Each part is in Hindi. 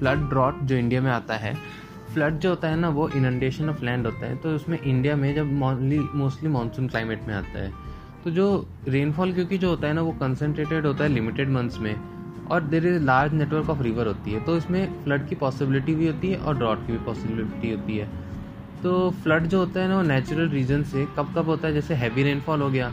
फ्लड ड्रॉट जो इंडिया में आता है, फ्लड जो होता है ना, वो इनंडेशन ऑफ़ लैंड होता है। तो उसमें इंडिया में जब मोस्टली मानसून क्लाइमेट में आता है तो जो रेनफॉल क्योंकि जो होता है ना, वो कंसनट्रेटेड होता है लिमिटेड मंथ्स में, और there is large network of river होती है। तो इसमें फ्लड की पॉसिबिलिटी भी होती है और ड्रॉट की भी पॉसिबिलिटी होती है। तो फ्लड जो होता है ना, वो नेचुरल रीजन से कब कब होता है? जैसे हैवी रेनफॉल हो गया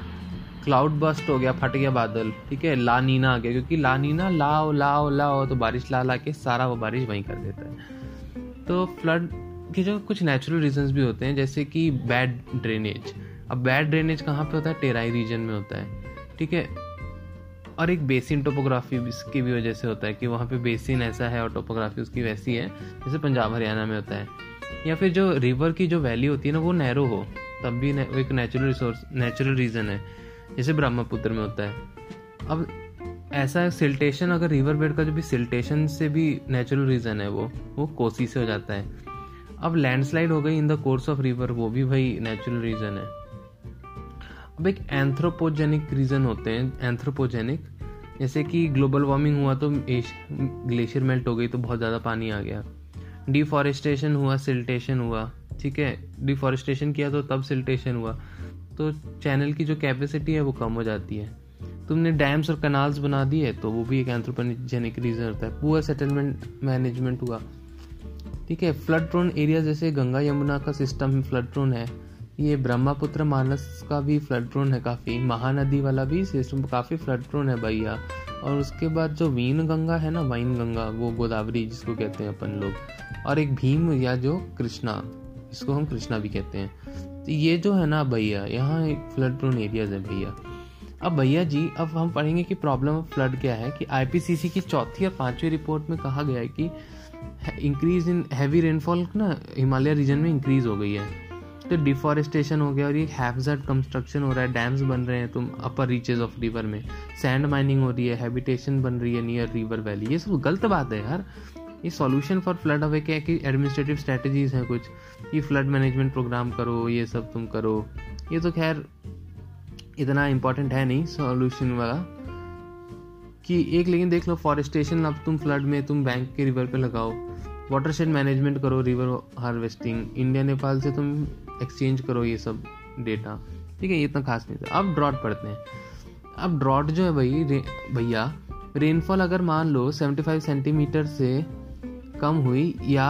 क्लाउड बस्ट हो गया, फट गया बादल, ठीक है? ला नीना आ गया, क्योंकि ला नीना, लाओ लाओ लाओ तो बारिश, ला ला के सारा वो बारिश वहीं कर देता है। तो फ्लड के जो कुछ नेचुरल रीजंस भी होते हैं, जैसे कि बैड ड्रेनेज अब बैड ड्रेनेज कहाँ पे होता है? टेराई रीजन में होता है, ठीक है? और एक बेसिन टोपोग्राफी की भी वजह से होता है कि वहाँ पे बेसिन ऐसा है और टोपोग्राफी उसकी वैसी है, जैसे पंजाब, हरियाणा में होता है। या फिर जो रिवर की जो वैली होती है ना, वो नैरो हो, तब भी एक नेचुरल रिसोर्स नेचुरल रीजन है। जैसे ब्रह्मपुत्र में होता है। अब ऐसा सिल्टेशन अगर रिवर बेड का जो भी सिल्टेशन से भी नेचुरल रीजन है वो वो कोसी से हो जाता है। अब लैंडस्लाइड हो गई in the course of river वो भी भाई नेचुरल रीजन है। अब एक एंथ्रोपोजेनिक रीजन होते हैं एंथ्रोपोजेनिक जैसे कि ग्लोबल वार्मिंग हुआ तो ग्लेशियर मेल्ट हो गई तो बहुत ज़्यादा पानी आ गया। डिफॉरेस्टेशन हुआ सिल्टेशन हुआ, ठीक है? डिफॉरेस्टेशन किया तो तब सिल्टेशन हुआ। तो चैनल की जो कैपेसिटी है वो कम हो जाती है। तुमने डैम्स और कनाल्स बना दिए तो वो भी एक एंथ्रोपोजेनिक रीजन होता है पुअर सेटलमेंट मैनेजमेंट हुआ। ठीक है फ्लड प्रोन एरिया जैसे गंगा यमुना का सिस्टम फ्लड प्रोन है। ये ब्रह्मपुत्र मानस का भी फ्लड प्रोन है काफ़ी। महानदी वाला भी सिस्टम काफ़ी फ्लड प्रोन है भैया। और उसके बाद जो वीन गंगा है ना, वाइन गंगा, वो गोदावरी जिसको कहते हैं अपन लोग। और एक भीम या जो कृष्णा, इसको हम कृष्णा भी कहते हैं। तो ये जो है ना भैया, यहाँ फ्लड प्रोन एरियाज़ है भैया। अब भैया जी, अब हम पढ़ेंगे कि प्रॉब्लम ऑफ़ फ्लड क्या है, कि आईपीसीसी की चौथी और पांचवी रिपोर्ट में कहा गया है कि इंक्रीज इन हैवी रेनफॉल ना हिमालय रीजन में इंक्रीज हो गई है। तो डिफॉरेस्टेशन हो गया और ये हैफजर्ड कंस्ट्रक्शन हो रहा है डैम्स बन रहे हैं तुम अपर रीचेज ऑफ़ रिवर में। सैंड माइनिंग हो रही है हैबिटेशन बन रही है नियर रिवर वैली ये सब गलत बात है यार। ये सॉल्यूशन फॉर फ्लड अवे क्या है कि एडमिनिस्ट्रेटिव स्ट्रेटजीज हैं कुछ। कि फ्लड मैनेजमेंट प्रोग्राम करो, ये सब तुम करो। ये तो खैर इतना इम्पोर्टेंट है नहीं सॉल्यूशन वाला। कि एक लेकिन देख लो फॉरेस्टेशन अब तुम फ्लड में तुम बैंक के रिवर पे लगाओ। वाटर शेड मैनेजमेंट करो रिवर हार्वेस्टिंग इंडिया नेपाल से तुम एक्सचेंज करो ये सब डेटा ठीक है, ये इतना खास नहीं था। अब ड्रॉट पढ़ते हैं। अब ड्रॉट जो है भाई भैया रेनफॉल अगर मान लो 75 सेंटीमीटर से कम हुई या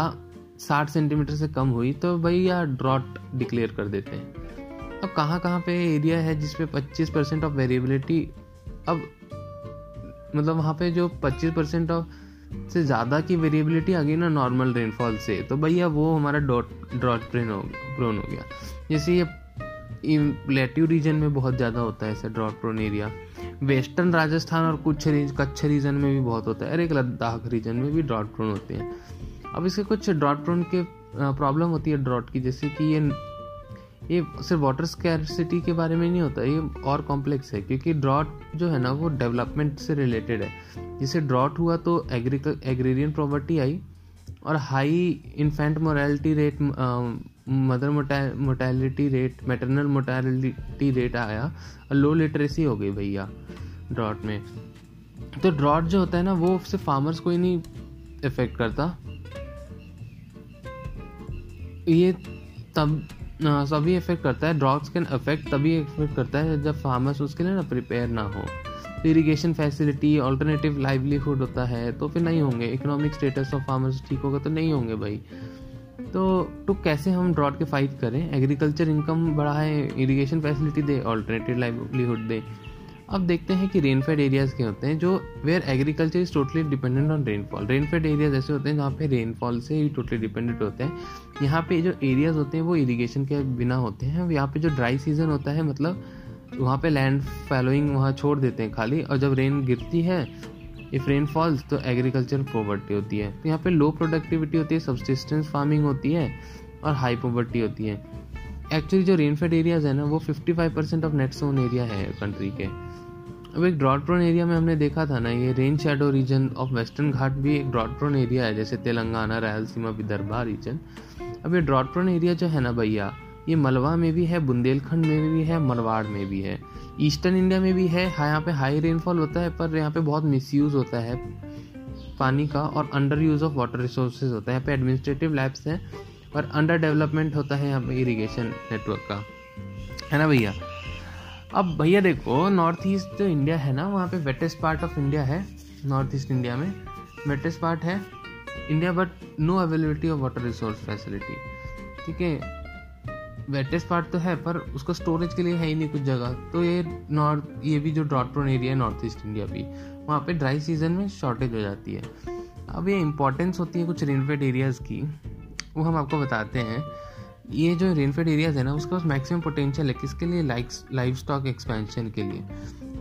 60 सेंटीमीटर से कम हुई तो भैया ड्रॉट डिक्लेयर कर देते हैं। अब कहाँ कहाँ पे एरिया है जिसपे 25 परसेंट ऑफ़ वेरिएबिलिटी अब मतलब वहाँ पे जो 25 परसेंट ऑफ़ से ज़्यादा की वेरिएबिलिटी आ गई ना नॉर्मल रेनफॉल से तो भैया वो हमारा डॉट ड्रॉट प्रेन हो प्रोन हो गया। जैसे ये प्लेट्यू रीजन में बहुत ज़्यादा होता है ऐसा drought prone area western Rajasthan और कुछ रीज, कच्छ रीजन में भी बहुत होता है। और एक लद्दाख रीजन में भी ड्रॉट प्रोन होते हैं। अब इसके कुछ ड्रॉट प्रोन के प्रॉब्लम होती है ड्रॉट की, जैसे कि ये ये सिर्फ़ वाटर स्कैरसिटी के बारे में नहीं होता, ये और कॉम्प्लेक्स है, क्योंकि ड्रॉट जो है ना, वो डेवलपमेंट से रिलेटेड है। जिसे ड्रॉट हुआ तो एग्रीरियन प्रॉपर्टी आई और high infant morality rate mother mortality rate maternal mortality rate आया और लो लिटरेसी हो गई भैया ड्रॉट में। तो ड्रॉट जो होता है ना, वो सिर्फ़ फार्मर्स को ही नहीं इफ़ेक्ट करता। ये तब सभी इफ़ेक्ट करता है ड्रॉट्स कैन अफेक्ट तभी इफ़ेक्ट करता है जब फार्मर्स उसके लिए ना प्रिपेयर ना हो। इरिगेशन फैसिलिटी ऑल्टरनेटिव लाइवलीहुड होता है तो फिर नहीं होंगे। इकोनॉमिक स्टेटस ऑफ़ फार्मर्स ठीक होगा तो नहीं होंगे भाई। तो तो कैसे हम ड्रॉट के फाइट करें? एग्रीकल्चर इनकम बढ़ाएँ इरिगेशन फैसिलिटी दे ऑल्टरनेटिव लाइवलीहुड दे। अब देखते हैं कि रेनफेड एरियाज़ के होते हैं, जो where agriculture is totally dependent on rainfall rainfed areas ऐसे होते हैं जहाँ पे रेनफॉल से ही टोटली डिपेंडेंट होते हैं। यहाँ पे जो एरियाज़ होते हैं, वो इरीगेशन के बिना होते हैं। यहाँ पे जो ड्राई सीज़न होता है मतलब वहाँ पे लैंड फैलोइंग वहाँ छोड़ देते हैं खाली, और जब रेन गिरती है इफ़ रेन फॉल्स तो एग्रीकल्चर पॉवर्टी होती है। तो यहाँ पे लो प्रोडक्टिविटी होती है सब्सिस्टेंस फ़ार्मिंग होती है, और हाई पॉवर्टी होती है। एक्चुअली जो रेनफेड एरियाज़ है ना, वो 55 percent of net sown area है कंट्री के। अब एक ड्रॉट प्रोन एरिया में हमने देखा था ना, ये rain shadow region of western Ghat भी एक ड्रॉट प्रोन एरिया है, जैसे तेलंगाना, रायलसीमा, विदर्भा रीजन अब ये ड्रॉट प्रोन एरिया जो है ना भैया ये मलवा में भी है, बुंदेलखंड में भी है, मरवाड़ में भी है। ईस्टर्न इंडिया में भी है हाँ यहाँ पे हाई रेनफॉल होता है, पर यहाँ पे बहुत मिसयूज होता है पानी का और under use of water resources होता है। यहाँ पे एडमिनिस्ट्रेटिव लैब्स हैं और अंडर डेवलपमेंट होता है यहाँ पे इरीगेशन नेटवर्क का। है ना भैया? अब भैया देखो नॉर्थ ईस्ट जो इंडिया है ना, वहाँ पे वेटेस्ट पार्ट ऑफ़ इंडिया है नॉर्थ ईस्ट इंडिया में। वेटेस्ट पार्ट है India but no availability of water resource facility ठीक है? वेटेस्ट पार्ट तो है, पर उसको स्टोरेज के लिए है ही नहीं कुछ जगह। तो ये नॉर्थ ये भी जो ड्रॉट प्रोन एरिया है नॉर्थ ईस्ट इंडिया भी, वहाँ पे ड्राई सीज़न में शॉर्टेज हो जाती है। अब ये इंपॉर्टेंस होती है कुछ रेनफेड एरियाज़ की, वो हम आपको बताते हैं। ये जो रेनफेड एरियाज़ है ना, उसके पास मैक्सिमम पोटेंशियल है किसके लिए? लाइफ स्टॉक एक्सपेंशन के लिए।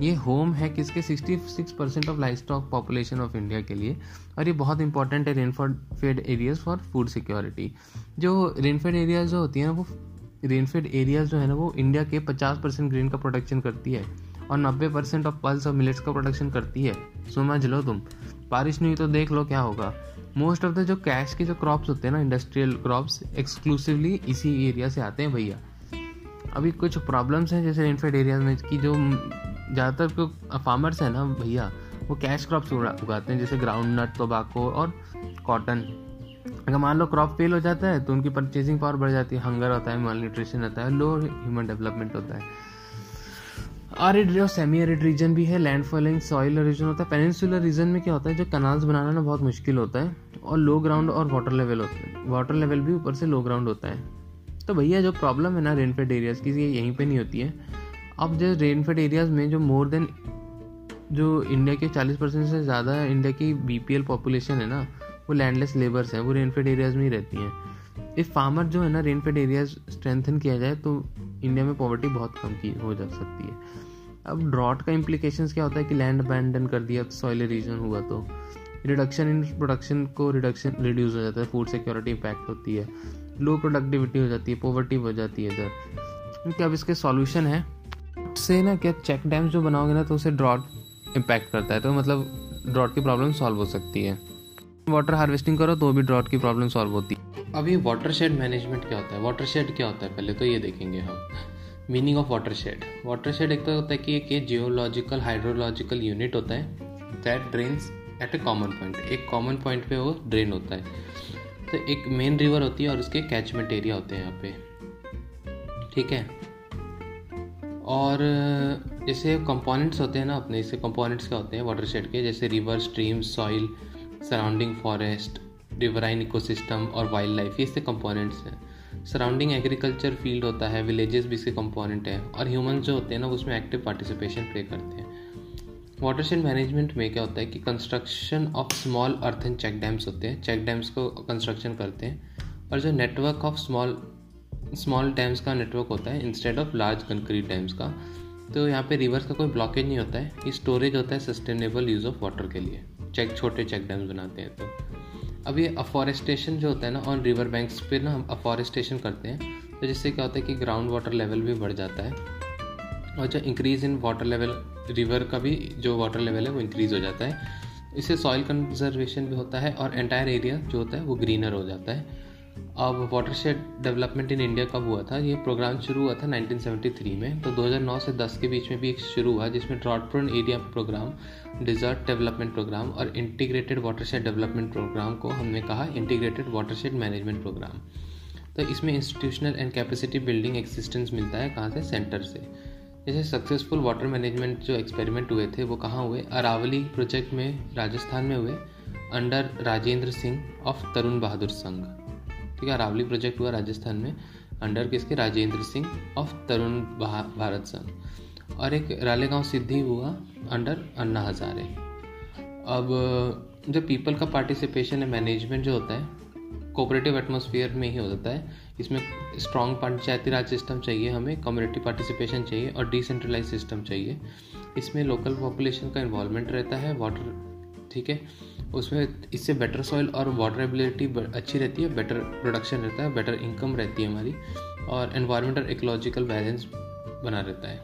ये होम है किसके? 66 percent of livestock population of India के लिए। और ये बहुत इंपॉर्टेंट है rainfed areas for food security जो रेनफेड एरियाज़ जो होती हैं ना वो रेनफेड एरियाज़ जो है ना, वो इंडिया के 50 परसेंट ग्रेन का प्रोडक्शन करती है और 90 परसेंट ऑफ़ पल्स और मिलेट्स का प्रोडक्शन करती है। समझ लो तुम। बारिश नहीं हुई तो देख लो क्या होगा। मोस्ट ऑफ़ द जो कैश के जो क्रॉप्स होते हैं ना इंडस्ट्रियल क्रॉप्स एक्सक्लूसिवली इसी एरिया से आते हैं भैया। अभी कुछ प्रॉब्लम्स हैं जैसे रेनफेड एरियाज़ में कि जो ज़्यादातर जो फार्मर्स हैं ना भैया, वो कैश क्रॉप्स उगाते हैं, जैसे ग्राउंड नट टोबाको और कॉटन अगर मान लो क्रॉप फेल हो जाता है तो उनकी परचेजिंग पावर बढ़ जाती है। हंगर होता है माल न्यूट्रिशन होता है लो ह्यूमन डेवलपमेंट होता है। आरिड और सेमी एरिड रीजन भी है लैंड फॉलिंग सॉइल रीजन होता है। पेनिनसुलर रीजन में क्या होता है, जो कनाल्स बनाना ना बहुत मुश्किल होता है, और लो ग्राउंड और वाटर लेवल होता है। वाटर लेवल भी ऊपर से लो ग्राउंड होता है। तो भैया, जो प्रॉब्लम है ना रेनफेड एरियाज़ की, ये यहीं पे नहीं होती है। अब जो रेनफेड एरियाज़ में जो मोर देन जो इंडिया के 40 परसेंट से ज़्यादा इंडिया की बीपीएल पॉपुलेशन है ना वो लैंडलेस लेबर्स हैं, वो रेनफेड एरियाज़ में ही रहती हैं। इफ़ फार्मर जो है ना रेनफेड एरियाज़ स्ट्रेंथन किया जाए तो इंडिया में पॉवर्टी बहुत कम की हो जा सकती है। अब ड्रॉट का इम्प्लीकेशन क्या होता है कि लैंड अबैंडन कर दिया सॉइल रीजन हुआ तो। रिडक्शन इन प्रोडक्शन को रिडक्शन रिड्यूस हो जाता है फ़ूड सिक्योरिटी इम्पैक्ट होती है। लो प्रोडक्टिविटी हो जाती है पॉवर्टी हो जाती है इधर। क्योंकि अब इसके सॉल्यूशन है। से ना क्या चेक डैम्स जो बनाओगे ना तो उसे ड्रॉट इम्पैक्ट करता है। तो मतलब ड्रॉट की प्रॉब्लम सॉल्व हो सकती है। वाटर हार्वेस्टिंग करो तो भी ड्रॉट की प्रॉब्लम सॉल्व होती है। ये वाटर शेड मैनेजमेंट क्या होता है? वाटर शेड क्या होता है? पहले तो ये देखेंगे हम। Meaning of watershed watershed एक तो होता है कि एक जियोलॉजिकल हाइड्रोलॉजिकल यूनिट होता है that drains at a common point एक कॉमन पॉइंट पे वो ड्रेन होता है। तो एक मेन रिवर होती है और उसके कैचमेंट एरिया होते हैं यहाँ पे। ठीक है? और, जैसे कंपोनेंट्स होते हैं ना अपने इससे कंपोनेंट्स क्या होते हैं? वाटर शेड के, जैसे river stream soil surrounding forest riverine ecosystem और वाइल्ड लाइफ ये इससे कंपोनेंट्स हैं। सराउंडिंग एग्रीकल्चर फ़ील्ड होता है विलेजेस भी इसके कंपोनेंट हैं और ह्यूमन जो होते हैं ना उसमें एक्टिव पार्टिसिपेशन प्ले करते हैं। वाटरशेड मैनेजमेंट में क्या होता है कि construction of small earthen check dams होते हैं। चेक डैम्स को कंस्ट्रक्शन करते हैं और जो network of small small dams का नेटवर्क होता है instead of large concrete dams का तो यहाँ पे रिवर्स का कोई ब्लॉकेज नहीं होता है। ये स्टोरेज होता है सस्टेनेबल यूज़ ऑफ़ वाटर के लिए। चेक छोटे चेक डैम्स बनाते हैं तो। अब ये अफॉरेस्टेशन जो होता है ना ऑन रिवर बैंक्स पे ना हम अफॉरेस्टेशन करते हैं तो जिससे क्या होता है कि ग्राउंड वाटर लेवल भी बढ़ जाता है। और जो increase in water level river का भी जो वाटर लेवल है, वो इंक्रीज हो जाता है। इससे सॉइल कंजर्वेशन भी होता है और एंटायर एरिया जो होता है, वो ग्रीनर हो जाता है। अब watershed development in India कब हुआ था? ये प्रोग्राम शुरू हुआ था 1973 में। तो 2009 से 10 के बीच में भी एक शुरू हुआ, जिसमें drought prone area programme desert development programme और integrated watershed development programme को हमने कहा integrated watershed management programme तो इसमें institutional and capacity building existence मिलता है कहाँ से? सेंटर से। जैसे सक्सेसफुल वाटर मैनेजमेंट जो एक्सपेरिमेंट हुए थे, वो कहाँ हुए? अरावली प्रोजेक्ट में, राजस्थान में हुए अंडर राजेंद्र सिंह ऑफ़ तरुण बहादुर संघ ठीक है अरावली प्रोजेक्ट हुआ राजस्थान में अंडर किसके राजेंद्र सिंह ऑफ़ तरुण भारत संघ और एक रालेगांव सिद्धि हुआ अंडर अन्ना हजारे। अब जो पीपल का पार्टिसिपेशन है मैनेजमेंट जो होता है कोऑपरेटिव एटमोसफियर में ही हो जाता है, इसमें स्ट्रॉन्ग पंचायती राज सिस्टम चाहिए हमें कम्युनिटी पार्टिसिपेशन चाहिए और डिसेंट्रलाइज सिस्टम चाहिए। इसमें लोकल पॉपुलेशन का इन्वॉल्वमेंट रहता है वाटर ठीक है उसमें इससे बेटर सॉइल और वाटर एबिलिटी अच्छी रहती है बेटर प्रोडक्शन रहता है बेटर इनकम रहती है हमारी और एनवायरमेंटल इकोलॉजिकल बैलेंस बना रहता है।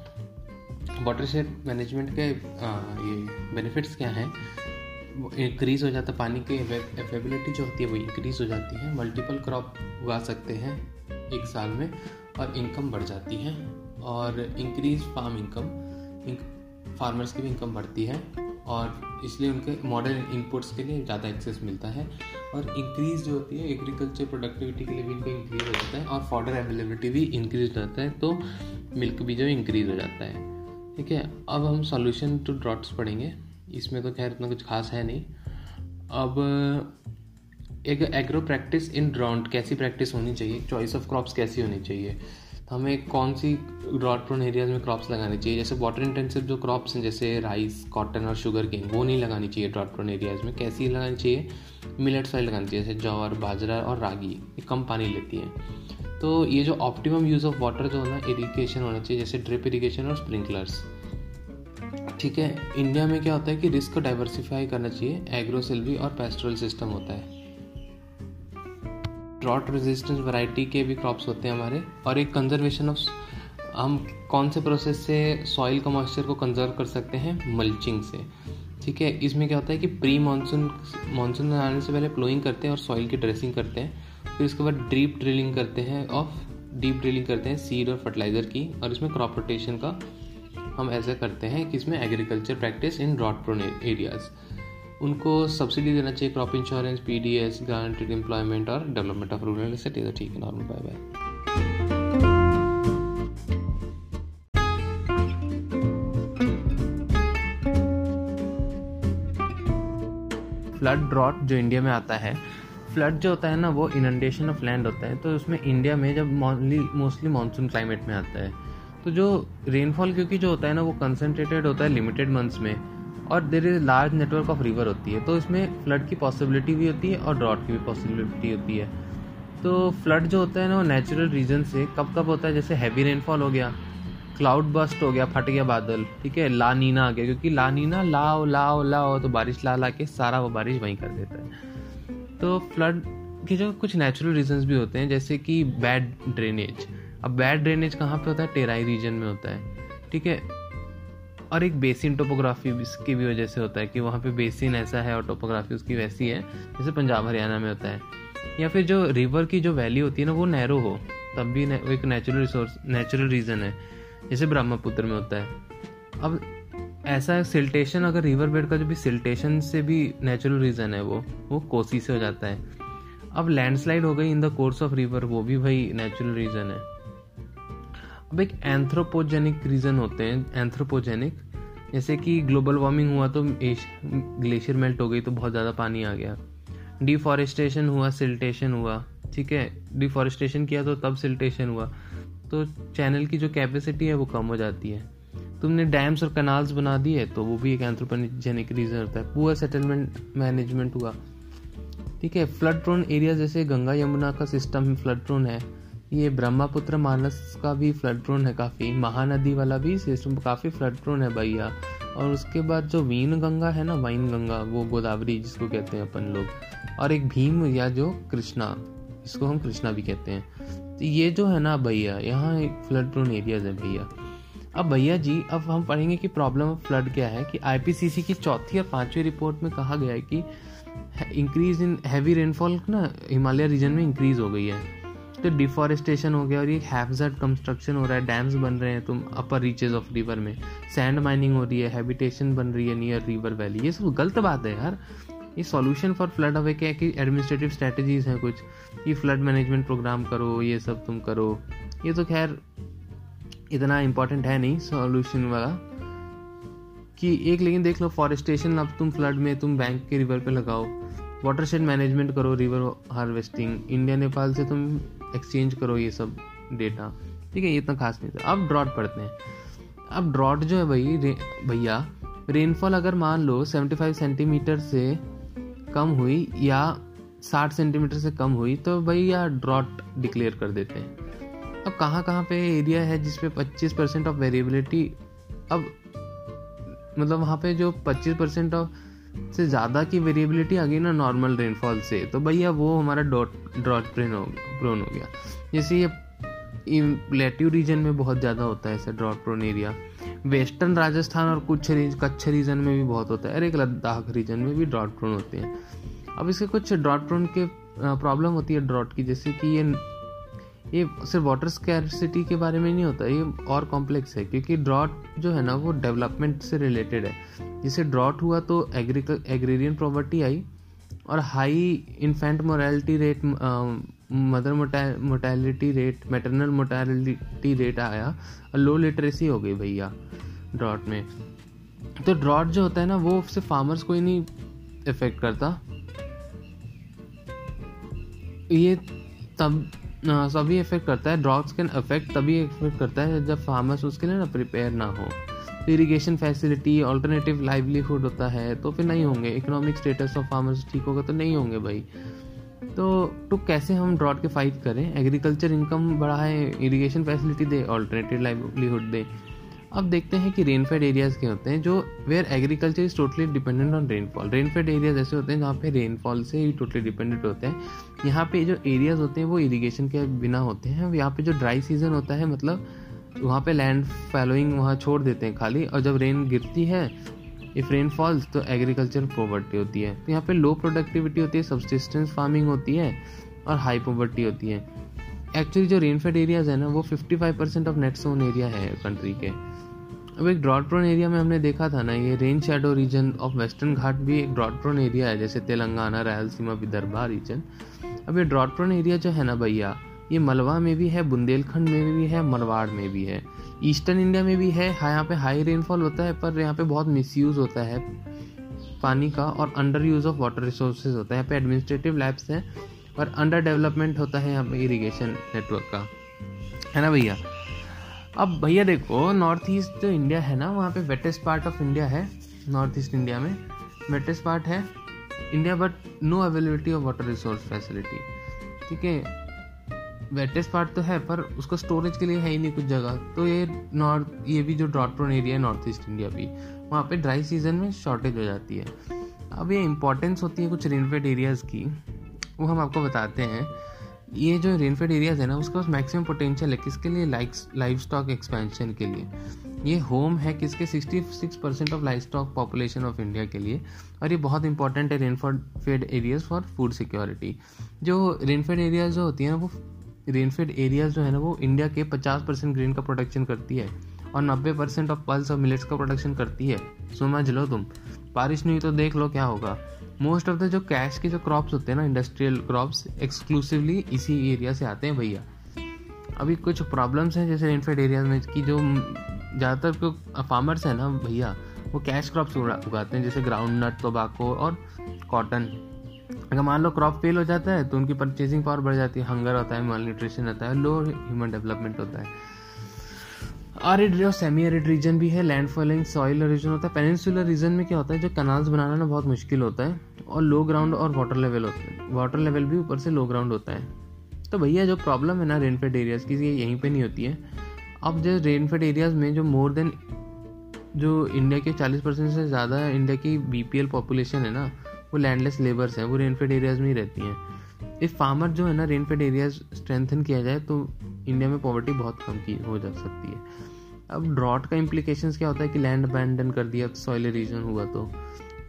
वाटर शेड मैनेजमेंट के आ, ये बेनिफिट्स क्या हैं? इंक्रीज़ हो जाता है पानी की अवेबिलिटी जो होती है वो इंक्रीज़ हो जाती है। मल्टीपल क्रॉप उगा सकते हैं एक साल में और इनकम बढ़ जाती है और इंक्रीज फार्म इनकम फार्मर्स की भी इनकम बढ़ती है। और इसलिए उनके मॉडर्न इनपुट्स के लिए ज़्यादा एक्सेस मिलता है। और इंक्रीज जो होती है एग्रीकल्चर प्रोडक्टिविटी के लिए भी इनका इंक्रीज हो जाता है और फॉर्डर अवेलेबिलिटी भी इंक्रीज हो जाता है तो मिल्क भी जो इंक्रीज हो जाता है। ठीक है, अब हम सॉल्यूशन टू ड्रॉट्स पढ़ेंगे। इसमें तो खैर इतना कुछ खास है नहीं। अब, एक एग्रो प्रैक्टिस इन ड्रॉन्ट कैसी प्रैक्टिस होनी चाहिए? चॉइस ऑफ़ क्रॉप्स कैसी होनी चाहिए? हमें कौन सी ड्रॉट प्रोन एरियाज़ में क्रॉप्स लगानी चाहिए? जैसे वाटर इंटेंसिव जो क्रॉप्स हैं, जैसे राइस कॉटन और शुगर केन वो नहीं लगानी चाहिए ड्रॉट प्रोन एरियाज़ में। कैसी लगानी चाहिए? मिलेट फ़ाइल लगानी चाहिए, जैसे जौर, बाजरा और रागी, ये कम पानी लेती हैं। तो ये जो ऑप्टिमम यूज़ ऑफ़ वाटर जो होना इरीगेशन होना चाहिए, जैसे ड्रिप इरीगेशन और स्प्रिंकलर्स ठीक है इंडिया में क्या होता है कि रिस्क को डाइवर्सिफाई करना चाहिए एग्रोसिल्वी और पेस्ट्रल सिस्टम होता है। ड्रॉट रेजिस्टेंस वैरायटी के भी क्रॉप्स होते हैं हमारे। और एक कंजर्वेशन ऑफ़ हम कौन से प्रोसेस से सॉइल का मॉइस्चर को कंजर्व कर सकते हैं? मल्चिंग से। ठीक है, इसमें क्या होता है कि प्री मानसून मानसून आने से पहले प्लोइंग करते हैं और सॉइल की ड्रेसिंग करते हैं। फिर उसके बाद डीप ड्रिलिंग करते हैं ऑफ़ डीप ड्रिलिंग करते हैं सीड और फर्टिलाइज़र की। और इसमें क्रॉप रोटेशन का हम ऐसा करते हैं कि इसमें agriculture practice in drought prone areas उनको सब्सिडी देना चाहिए crop insurance P D S guaranteed employment और डेवलपमेंट ऑफ़ रूरल सिटी तो ठीक है normal bye bye flood drought जो इंडिया में आता है फ्लड जो होता है ना, वो इनंडेशन ऑफ़ लैंड होता है। तो उसमें इंडिया में जब मोस्टली मानसून क्लाइमेट में आता है तो जो रेनफॉल क्योंकि जो होता है ना, वो कंसनट्रेटेड होता है लिमिटेड मंथ्स में। और there is large network of river होती है तो इसमें फ्लड की पॉसिबिलिटी भी होती है और ड्रॉट की भी पॉसिबिलिटी होती है। तो फ्लड जो होता है ना, वो नेचुरल रीजन से कब कब होता है, जैसे हैवी रेनफॉल हो गया क्लाउड बस्ट हो गया, फट गया बादल, ठीक है, ला नीना आ गया, क्योंकि ला नीना लाओ लाओ लाओ तो बारिश ला ला के सारा वो बारिश वहीं कर देता है। तो फ्लड के जो कुछ नेचुरल रीजंस भी होते हैं, जैसे कि बैड ड्रेनेज अब बैड ड्रेनेज कहाँ पे होता है? टेराई रीजन में होता है, ठीक है? और एक बेसिन टोपोग्राफी की भी वजह से होता है कि वहाँ पे बेसिन ऐसा है और टोपोग्राफी उसकी वैसी है, जैसे पंजाब हरियाणा में होता है। या फिर जो रिवर की जो वैली होती है ना, वो नैरो हो, तब भी एक नेचुरल रिसोर्स नेचुरल रीज़न है, जैसे ब्रह्मपुत्र में होता है। अब ऐसा सिल्टेशन अगर रिवर बेड का जो भी सिल्टेशन से भी नेचुरल रीज़न है वो वो कोसी से हो जाता है। अब लैंडस्लाइड हो गई in the course of river वो भी भाई नेचुरल रीज़न है। अब एक एंथ्रोपोजेनिक रीज़न होते हैं एंथ्रोपोजेनिक जैसे कि ग्लोबल वार्मिंग हुआ तो ग्लेशियर मेल्ट हो गई तो बहुत ज़्यादा पानी आ गया। डिफॉरेस्टेशन हुआ सिल्टेशन हुआ, ठीक है? डिफॉरेस्टेशन किया तो तब सिल्टेशन हुआ। तो चैनल की जो कैपेसिटी है वो कम हो जाती है। तुमने डैम्स और कनाल्स बना दिए तो वो भी एक एंथ्रोपोजेनिक रीज़न होता है। पूरा सेटलमेंट मैनेजमेंट हुआ। ठीक है? फ्लड प्रोन एरिया जैसे गंगा यमुना का सिस्टम फ्लड प्रोन है। ये ब्रह्मपुत्र मानस का भी फ्लड प्रोन है काफ़ी। महानदी वाला भी सिस्टम काफ़ी फ्लड प्रोन है भैया। और उसके बाद जो वीन गंगा है ना वाइन गंगा वो गोदावरी जिसको कहते हैं अपन लोग। और एक भीम या जो कृष्णा, इसको हम कृष्णा भी कहते हैं। तो ये जो है ना भैया, यहाँ एक फ्लड प्रोन एरियाज़ है भैया। अब भैया जी, अब हम पढ़ेंगे कि प्रॉब्लम ऑफ़ फ्लड क्या है, कि आईपीसीसी की चौथी और पांचवी रिपोर्ट में कहा गया है कि इंक्रीज इन हैवी रेनफॉल ना, हिमालय रीजन में इंक्रीज हो गई है। तो डिफॉरेस्टेशन हो गया और ये हैफजेड कंस्ट्रक्शन हो रहा है डैम्स बन रहे हैं तुम अपर रीचेज ऑफ़ रिवर में। सैंड माइनिंग हो रही है हैबिटेशन बन रही है नियर रिवर वैली ये सब गलत बात है यार। ये सॉल्यूशन फॉर फ्लड अवे क्या है कि एडमिनिस्ट्रेटिव स्ट्रेटजीज हैं कुछ। ये फ्लड मैनेजमेंट प्रोग्राम करो, ये सब तुम करो। ये तो खैर इतना इम्पोर्टेंट है नहीं सॉल्यूशन वाला। कि एक लेकिन देख लो फॉरेस्टेशन अब तुम फ्लड में, तुम बैंक के रिवर पे लगाओ। वाटर शेड मैनेजमेंट करो रिवर हार्वेस्टिंग इंडिया नेपाल से तुम एक्सचेंज करो ये सब डेटा ठीक है ये इतना खास नहीं था। अब ड्रॉट पढ़ते हैं। अब ड्रॉट जो है भाई रे, भैया रेनफॉल अगर मान लो 75 सेंटीमीटर से कम हुई या 60 सेंटीमीटर से कम हुई तो भैया ड्रॉट डिक्लेयर कर देते हैं। अब कहाँ कहाँ पे एरिया है जिसपे 25 परसेंट ऑफ़ वेरिएबिलिटी अब मतलब वहाँ पे जो 25 परसेंट ऑफ़ से ज़्यादा की वेरिएबिलिटी आ गई ना नॉर्मल रेनफॉल से तो भैया वो हमारा डॉट ड्रॉट प्रेन हो प्रोन हो गया। जैसे ये प्लेट्यू रीजन में बहुत ज़्यादा होता है ऐसा drought prone area western Rajasthan और कुछ रीज कच्छ रीजन में भी बहुत होता है अरे लद्दाख रीजन में भी ड्रॉट प्रोन होते हैं। अब इसके कुछ ड्रॉट प्रोन के प्रॉब्लम होती है ड्रॉट की, जैसे कि ये ये सिर्फ़ वाटर स्कैरसिटी के बारे में नहीं होता, ये और कॉम्प्लेक्स है, क्योंकि ड्रॉट जो है ना, वो डेवलपमेंट से रिलेटेड है। जिससे ड्रॉट हुआ तो एग्रीरियन प्रॉपर्टी आई और high infant morality rate mother mortality rate maternal mortality rate आया और लो लिटरेसी हो गई भैया ड्रॉट में। तो ड्रॉट जो होता है ना, वो सिर्फ़ फार्मर्स को ही नहीं इफ़ेक्ट करता। ये तब सभी इफ़ेक्ट करता है ड्रॉट्स कैन अफेक्ट तभी इफ़ेक्ट करता है जब फार्मर्स उसके लिए ना प्रिपेयर ना हो। इरीगेशन फैसिलिटी ऑल्टरनेटिव लाइवलीहुड होता है तो फिर नहीं होंगे। इकोनॉमिक स्टेटस ऑफ़ फार्मर्स ठीक होगा तो नहीं होंगे भाई। तो तो कैसे हम ड्रॉट के फाइट करें? एग्रीकल्चर इनकम बढ़ाएँ इरिगेशन फैसिलिटी दे ऑल्टरनेटिव लाइवलीहुड दे। अब देखते हैं कि रेनफेड एरियाज़ के होते हैं, जो where agriculture is totally dependent on rainfall rainfed areas ऐसे होते हैं जहाँ पे रेनफॉल से ही टोटली डिपेंडेंट होते हैं. यहाँ पे जो एरियाज़ होते हैं, वो इरीगेशन के बिना होते हैं. यहाँ पे जो ड्राई सीज़न होता है मतलब वहाँ पे लैंड फैलोइंग वहाँ छोड़ देते हैं खाली, और जब रेन गिरती है इफ़ रेन फॉल्स तो एग्रीकल्चर पॉवर्टी होती है. तो यहाँ पे लो प्रोडक्टिविटी होती है सब्सिस्टेंस फ़ार्मिंग होती है, और हाई पॉवर्टी होती है. एक्चुअली जो रेनफेड एरियाज़ है ना, वो 55 percent of net sown area है कंट्री के. अब एक ड्रॉट प्रोन एरिया में हमने देखा था ना, ये rain shadow region of western Ghat भी एक ड्रॉट प्रोन एरिया है, जैसे तेलंगाना, रायलसीमा, विदर्भा रीजन अब ये ड्रॉट प्रोन एरिया जो है ना भैया, ये मलवा में भी है, बुंदेलखंड में भी है, मरवाड़ में भी है। ईस्टर्न इंडिया में भी है हाँ यहाँ पे हाई रेनफॉल होता है, पर यहाँ पे बहुत मिसयूज होता है पानी का और under use of water resources होता है। यहाँ पे एडमिनिस्ट्रेटिव लैब्स हैं और अंडर डेवलपमेंट होता है यहाँ पे इरीगेशन नेटवर्क का। है ना भैया? अब भैया देखो नॉर्थ ईस्ट जो इंडिया है ना? वहाँ पे वेटेस्ट पार्ट ऑफ़ इंडिया है नॉर्थ ईस्ट इंडिया में। वेटेस्ट पार्ट है India but no availability of water resource facility ठीक है? वेटेस्ट पार्ट तो है, पर उसको स्टोरेज के लिए है ही नहीं कुछ जगह। तो ये नॉर्थ ये भी जो ड्रॉट प्रोन एरिया है नॉर्थ ईस्ट इंडिया भी, वहाँ पे ड्राई सीज़न में शॉर्टेज हो जाती है। अब ये इंपॉर्टेंस होती है कुछ रेनफेड एरियाज़ की, वो हम आपको बताते हैं। ये जो रेनफेड एरियाज़ है ना, उसके पास मैक्सिमम पोटेंशियल है किसके लिए? लाइफ स्टॉक एक्सपेंशन के लिए। ये होम है किसके? 66 percent of livestock population of India के लिए। और ये बहुत इंपॉर्टेंट है rainfed areas for food security जो रेनफेड एरियाज़ जो होती हैं, वो रेनफेड एरियाज़ जो है ना, वो इंडिया के 50 परसेंट ग्रेन का प्रोडक्शन करती है। और 90 परसेंट ऑफ़ पल्स और मिलेट्स का प्रोडक्शन करती है। समझ लो तुम। बारिश नहीं हुई तो देख लो क्या होगा। मोस्ट ऑफ़ द जो कैश के जो क्रॉप्स होते हैं ना इंडस्ट्रियल क्रॉप्स एक्सक्लूसिवली इसी एरिया से आते हैं भैया। अभी कुछ प्रॉब्लम्स हैं जैसे रेनफेड एरियाज़ में कि जो ज़्यादातर जो फार्मर्स हैं ना भैया, वो कैश क्रॉप्स उगाते हैं, जैसे ग्राउंड नट टोबाको और कॉटन अगर मान लो क्रॉप फेल हो जाता है तो उनकी परचेजिंग पावर बढ़ जाती है हंगर होता है माल न्यूट्रिशन होता है लो ह्यूमन डेवलपमेंट होता है। आरिड और सेमी एरिड रीजन भी है लैंड फॉलिंग सॉइल रीजन होता है। पेनिनसुलर रीजन में क्या होता है, जो कनाल्स बनाना ना बहुत मुश्किल होता है, और लो ग्राउंड और वाटर लेवल होता है। वाटर लेवल भी ऊपर से लो ग्राउंड होता है। तो भैया, जो प्रॉब्लम है ना रेनफेड एरियाज़ की यहीं पे नहीं होती है। अब जो रेनफेड एरियाज़ में जो मोर देन जो इंडिया के 40 परसेंट से ज़्यादा इंडिया की बी पॉपुलेशन है ना, वो लैंडलेस लेबर्स हैं, वो रेनफेड एरियाज़ में ही रहती हैं। इफ़ फार्मर जो है ना रेनफेड एरियाज़ स्ट्रेंथन किया जाए तो इंडिया में पॉवर्टी बहुत कम की हो जा सकती है। अब ड्रॉट का इम्प्लीकेशन क्या होता है कि लैंड अबैंडन कर दिया सॉइल रीजन हुआ तो।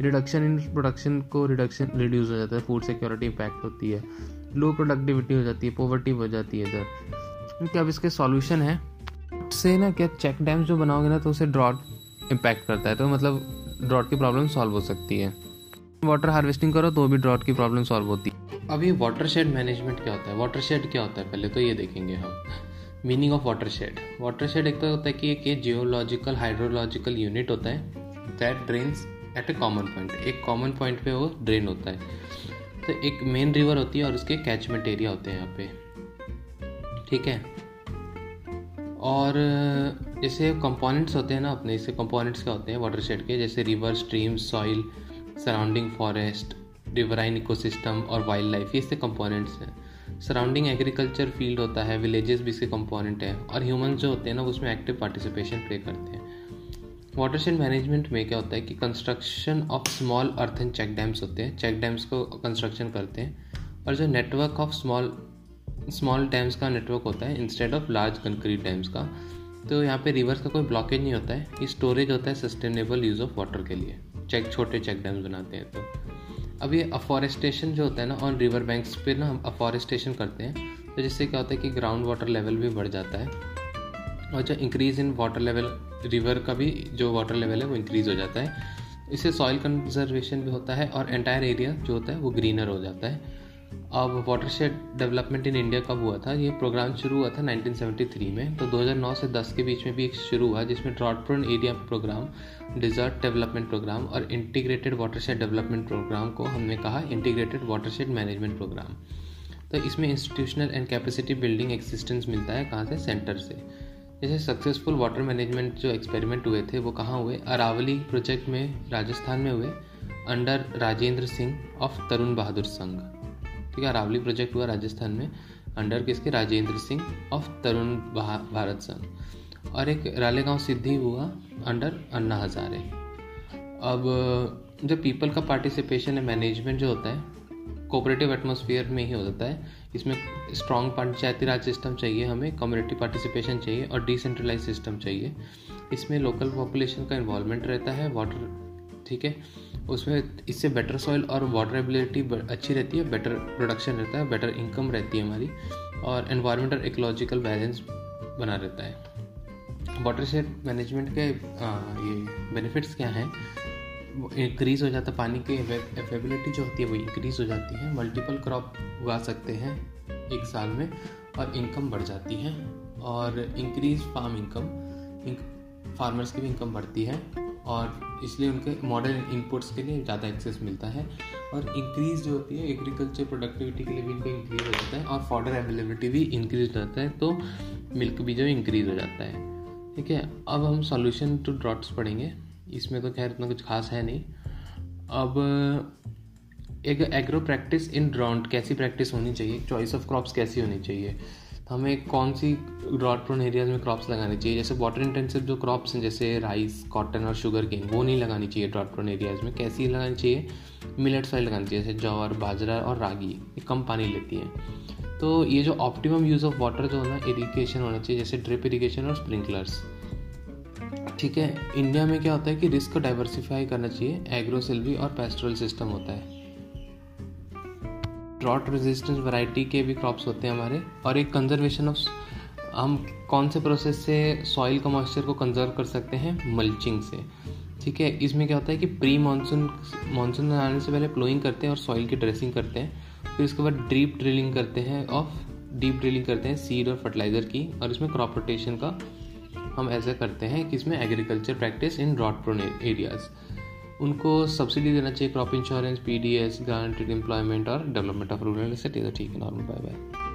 रिडक्शन इन प्रोडक्शन को रिडक्शन रिड्यूस हो जाता है फ़ूड सिक्योरिटी इम्पैक्ट होती है। लो प्रोडक्टिविटी हो जाती है पॉवर्टी हो जाती है इधर। क्योंकि अब इसके सॉल्यूशन है। से ना, क्या चेक डैम्स जो बनाओगे ना तो उसे ड्रॉट इम्पैक्ट करता है। तो मतलब ड्रॉट की प्रॉब्लम सॉल्व हो सकती है। वाटर हार्वेस्टिंग करो तो भी ड्रॉट की प्रॉब्लम सॉल्व होती है। ये वाटर शेड मैनेजमेंट क्या होता है? वाटर शेड क्या होता है? पहले तो ये देखेंगे हम। Meaning of watershed watershed एक तो होता है कि एक जियोलॉजिकल हाइड्रोलॉजिकल यूनिट होता है that drains at a common point एक कॉमन पॉइंट पे वो ड्रेन होता है। तो एक मेन रिवर होती है और उसके कैचमेंट एरिया होते हैं यहाँ पे। ठीक है? और जैसे कंपोनेंट्स होते हैं ना अपने। इससे कंपोनेंट्स क्या होते हैं? वाटर शेड के। जैसे river stream soil surrounding forest riverine ecosystem और वाइल्ड लाइफ ये इसके कंपोनेंट्स हैं। सराउंडिंग एग्रीकल्चर फ़ील्ड होता है विलेजेस भी इसके कंपोनेंट हैं और ह्यूमंस जो होते हैं ना उसमें एक्टिव पार्टिसिपेशन प्ले करते हैं। वाटरशेड मैनेजमेंट में क्या होता है कि construction of small earthen check dams होते हैं। चेक डैम्स को कंस्ट्रक्शन करते हैं और जो network of small small dams का नेटवर्क होता है instead of large concrete dams का तो यहाँ पे रिवर्स का कोई ब्लॉकेज नहीं होता है। ये स्टोरेज होता है सस्टेनेबल यूज़ ऑफ़ वाटर के लिए। चेक छोटे चेक डैम्स बनाते हैं तो। अब ये अफॉरेस्टेशन जो होता है ना ऑन रिवर बैंक्स पे ना हम अफॉरेस्टेशन करते हैं तो जिससे क्या होता है कि ग्राउंड वाटर लेवल भी बढ़ जाता है। और जो increase in water level river का भी जो वाटर लेवल है, वो इंक्रीज़ हो जाता है। इससे सॉइल कंजर्वेशन भी होता है और एंटायर एरिया जो होता है, वो ग्रीनर हो जाता है। अब वाटरशेड डेवलपमेंट इन इंडिया कब हुआ था? ये प्रोग्राम शुरू हुआ था 1973 में। तो 2009 से 10 के बीच में भी एक शुरू हुआ, जिसमें drought prone area programme desert development programme और इंटीग्रेटेड वाटरशेड डेवलपमेंट प्रोग्राम को हमने कहा इंटीग्रेटेड वाटरशेड मैनेजमेंट प्रोग्राम तो इसमें institutional and capacity building existence मिलता है कहाँ से? सेंटर से। जैसे सक्सेसफुल वाटर मैनेजमेंट जो एक्सपेरिमेंट हुए थे, वो कहाँ हुए? अरावली प्रोजेक्ट में, राजस्थान में हुए अंडर राजेंद्र सिंह ऑफ़ तरुण बहादुर संघ ठीक है अरावली प्रोजेक्ट हुआ राजस्थान में अंडर किसके राजेंद्र सिंह ऑफ़ तरुण भारत संघ और एक रालेगांव सिद्धि हुआ अंडर अन्ना हजारे। अब जो पीपल का पार्टिसिपेशन है मैनेजमेंट जो होता है कोऑपरेटिव एटमोसफियर में ही हो जाता है। इसमें स्ट्रॉन्ग पंचायती राज सिस्टम चाहिए हमें कम्युनिटी पार्टिसिपेशन चाहिए और डिसेंट्रलाइज सिस्टम चाहिए। इसमें लोकल पॉपुलेशन का इन्वॉल्वमेंट रहता है वाटर ठीक है? उसमें इससे बेटर सॉइल और वाटर एबिलिटी अच्छी रहती है बेटर प्रोडक्शन रहता है बेटर इनकम रहती है हमारी और एनवायरमेंटल इकोलॉजिकल बैलेंस बना रहता है। वाटर शेड मैनेजमेंट के आ, ये बेनिफिट्स क्या हैं? इंक्रीज हो जाता है पानी की अवेबिलिटी जो होती है वो इंक्रीज हो जाती है। मल्टीपल क्रॉप उगा सकते हैं एक साल में और इनकम बढ़ जाती है। और इंक्रीज फार्म इनकम फार्मर्स की भी इनकम बढ़ती है। और इसलिए उनके मॉडर्न इनपुट्स के लिए ज़्यादा एक्सेस मिलता है। और इंक्रीज जो होती है एग्रीकल्चर प्रोडक्टिविटी के लिए भी इनको इंक्रीज हो जाता है और फॉर्डर अवेलेबिलिटी भी इंक्रीज हो जाता है तो मिल्क भी जो इंक्रीज हो जाता है। ठीक है, अब हम सॉल्यूशन टू ड्रॉट्स पढ़ेंगे। इसमें तो खैर इतना कुछ खास है नहीं। अब, एक एग्रो प्रैक्टिस इन ड्रॉन्ट कैसी प्रैक्टिस होनी चाहिए? चॉइस ऑफ़ क्रॉप्स कैसी होनी चाहिए? तो हमें कौन सी ड्रॉट प्रोन एरियाज़ में क्रॉप्स लगानी चाहिए? जैसे वाटर इंटेंसिव जो क्रॉप्स हैं, जैसे राइस कॉटन और शुगर केन वो नहीं लगानी चाहिए ड्रॉट प्रोन एरियाज़ में। कैसी लगानी चाहिए? मिलेट सॉइल लगानी चाहिए, जैसे जौर बाजरा और रागी, ये कम पानी लेती हैं। तो ये जो ऑप्टिमम यूज़ ऑफ़ वाटर जो होना इरीगेशन होना चाहिए, जैसे ड्रिप इरीगेशन और स्प्रिंकलर्स ठीक है इंडिया में क्या होता है कि रिस्क को डाइवर्सिफाई करना चाहिए एग्रोसिल्वी और पेस्ट्रल सिस्टम होता है। ड्रॉट रेजिस्टेंस वैरायटी के भी क्रॉप्स होते हैं हमारे, और एक कंजर्वेशन ऑफ़ हम कौन से प्रोसेस से सॉइल का मॉइस्चर को कंजर्व कर सकते हैं? मल्चिंग से। ठीक है, इसमें क्या होता है कि प्री मानसून मानसून में आने से पहले प्लोइंग करते हैं और सॉइल की ड्रेसिंग करते हैं। फिर उसके बाद डीप ड्रिलिंग करते हैं ऑफ़ डीप ड्रिलिंग करते हैं सीड और फर्टिलाइज़र की, और इसमें क्रॉप रोटेशन का हम ऐसा करते हैं कि इसमें agriculture practice in drought prone areas उनको सब्सिडी देना चाहिए, crop insurance P D S guaranteed employment और डेवलपमेंट ऑफ़ रूरल ठीक है, नॉर्मल बाय बाय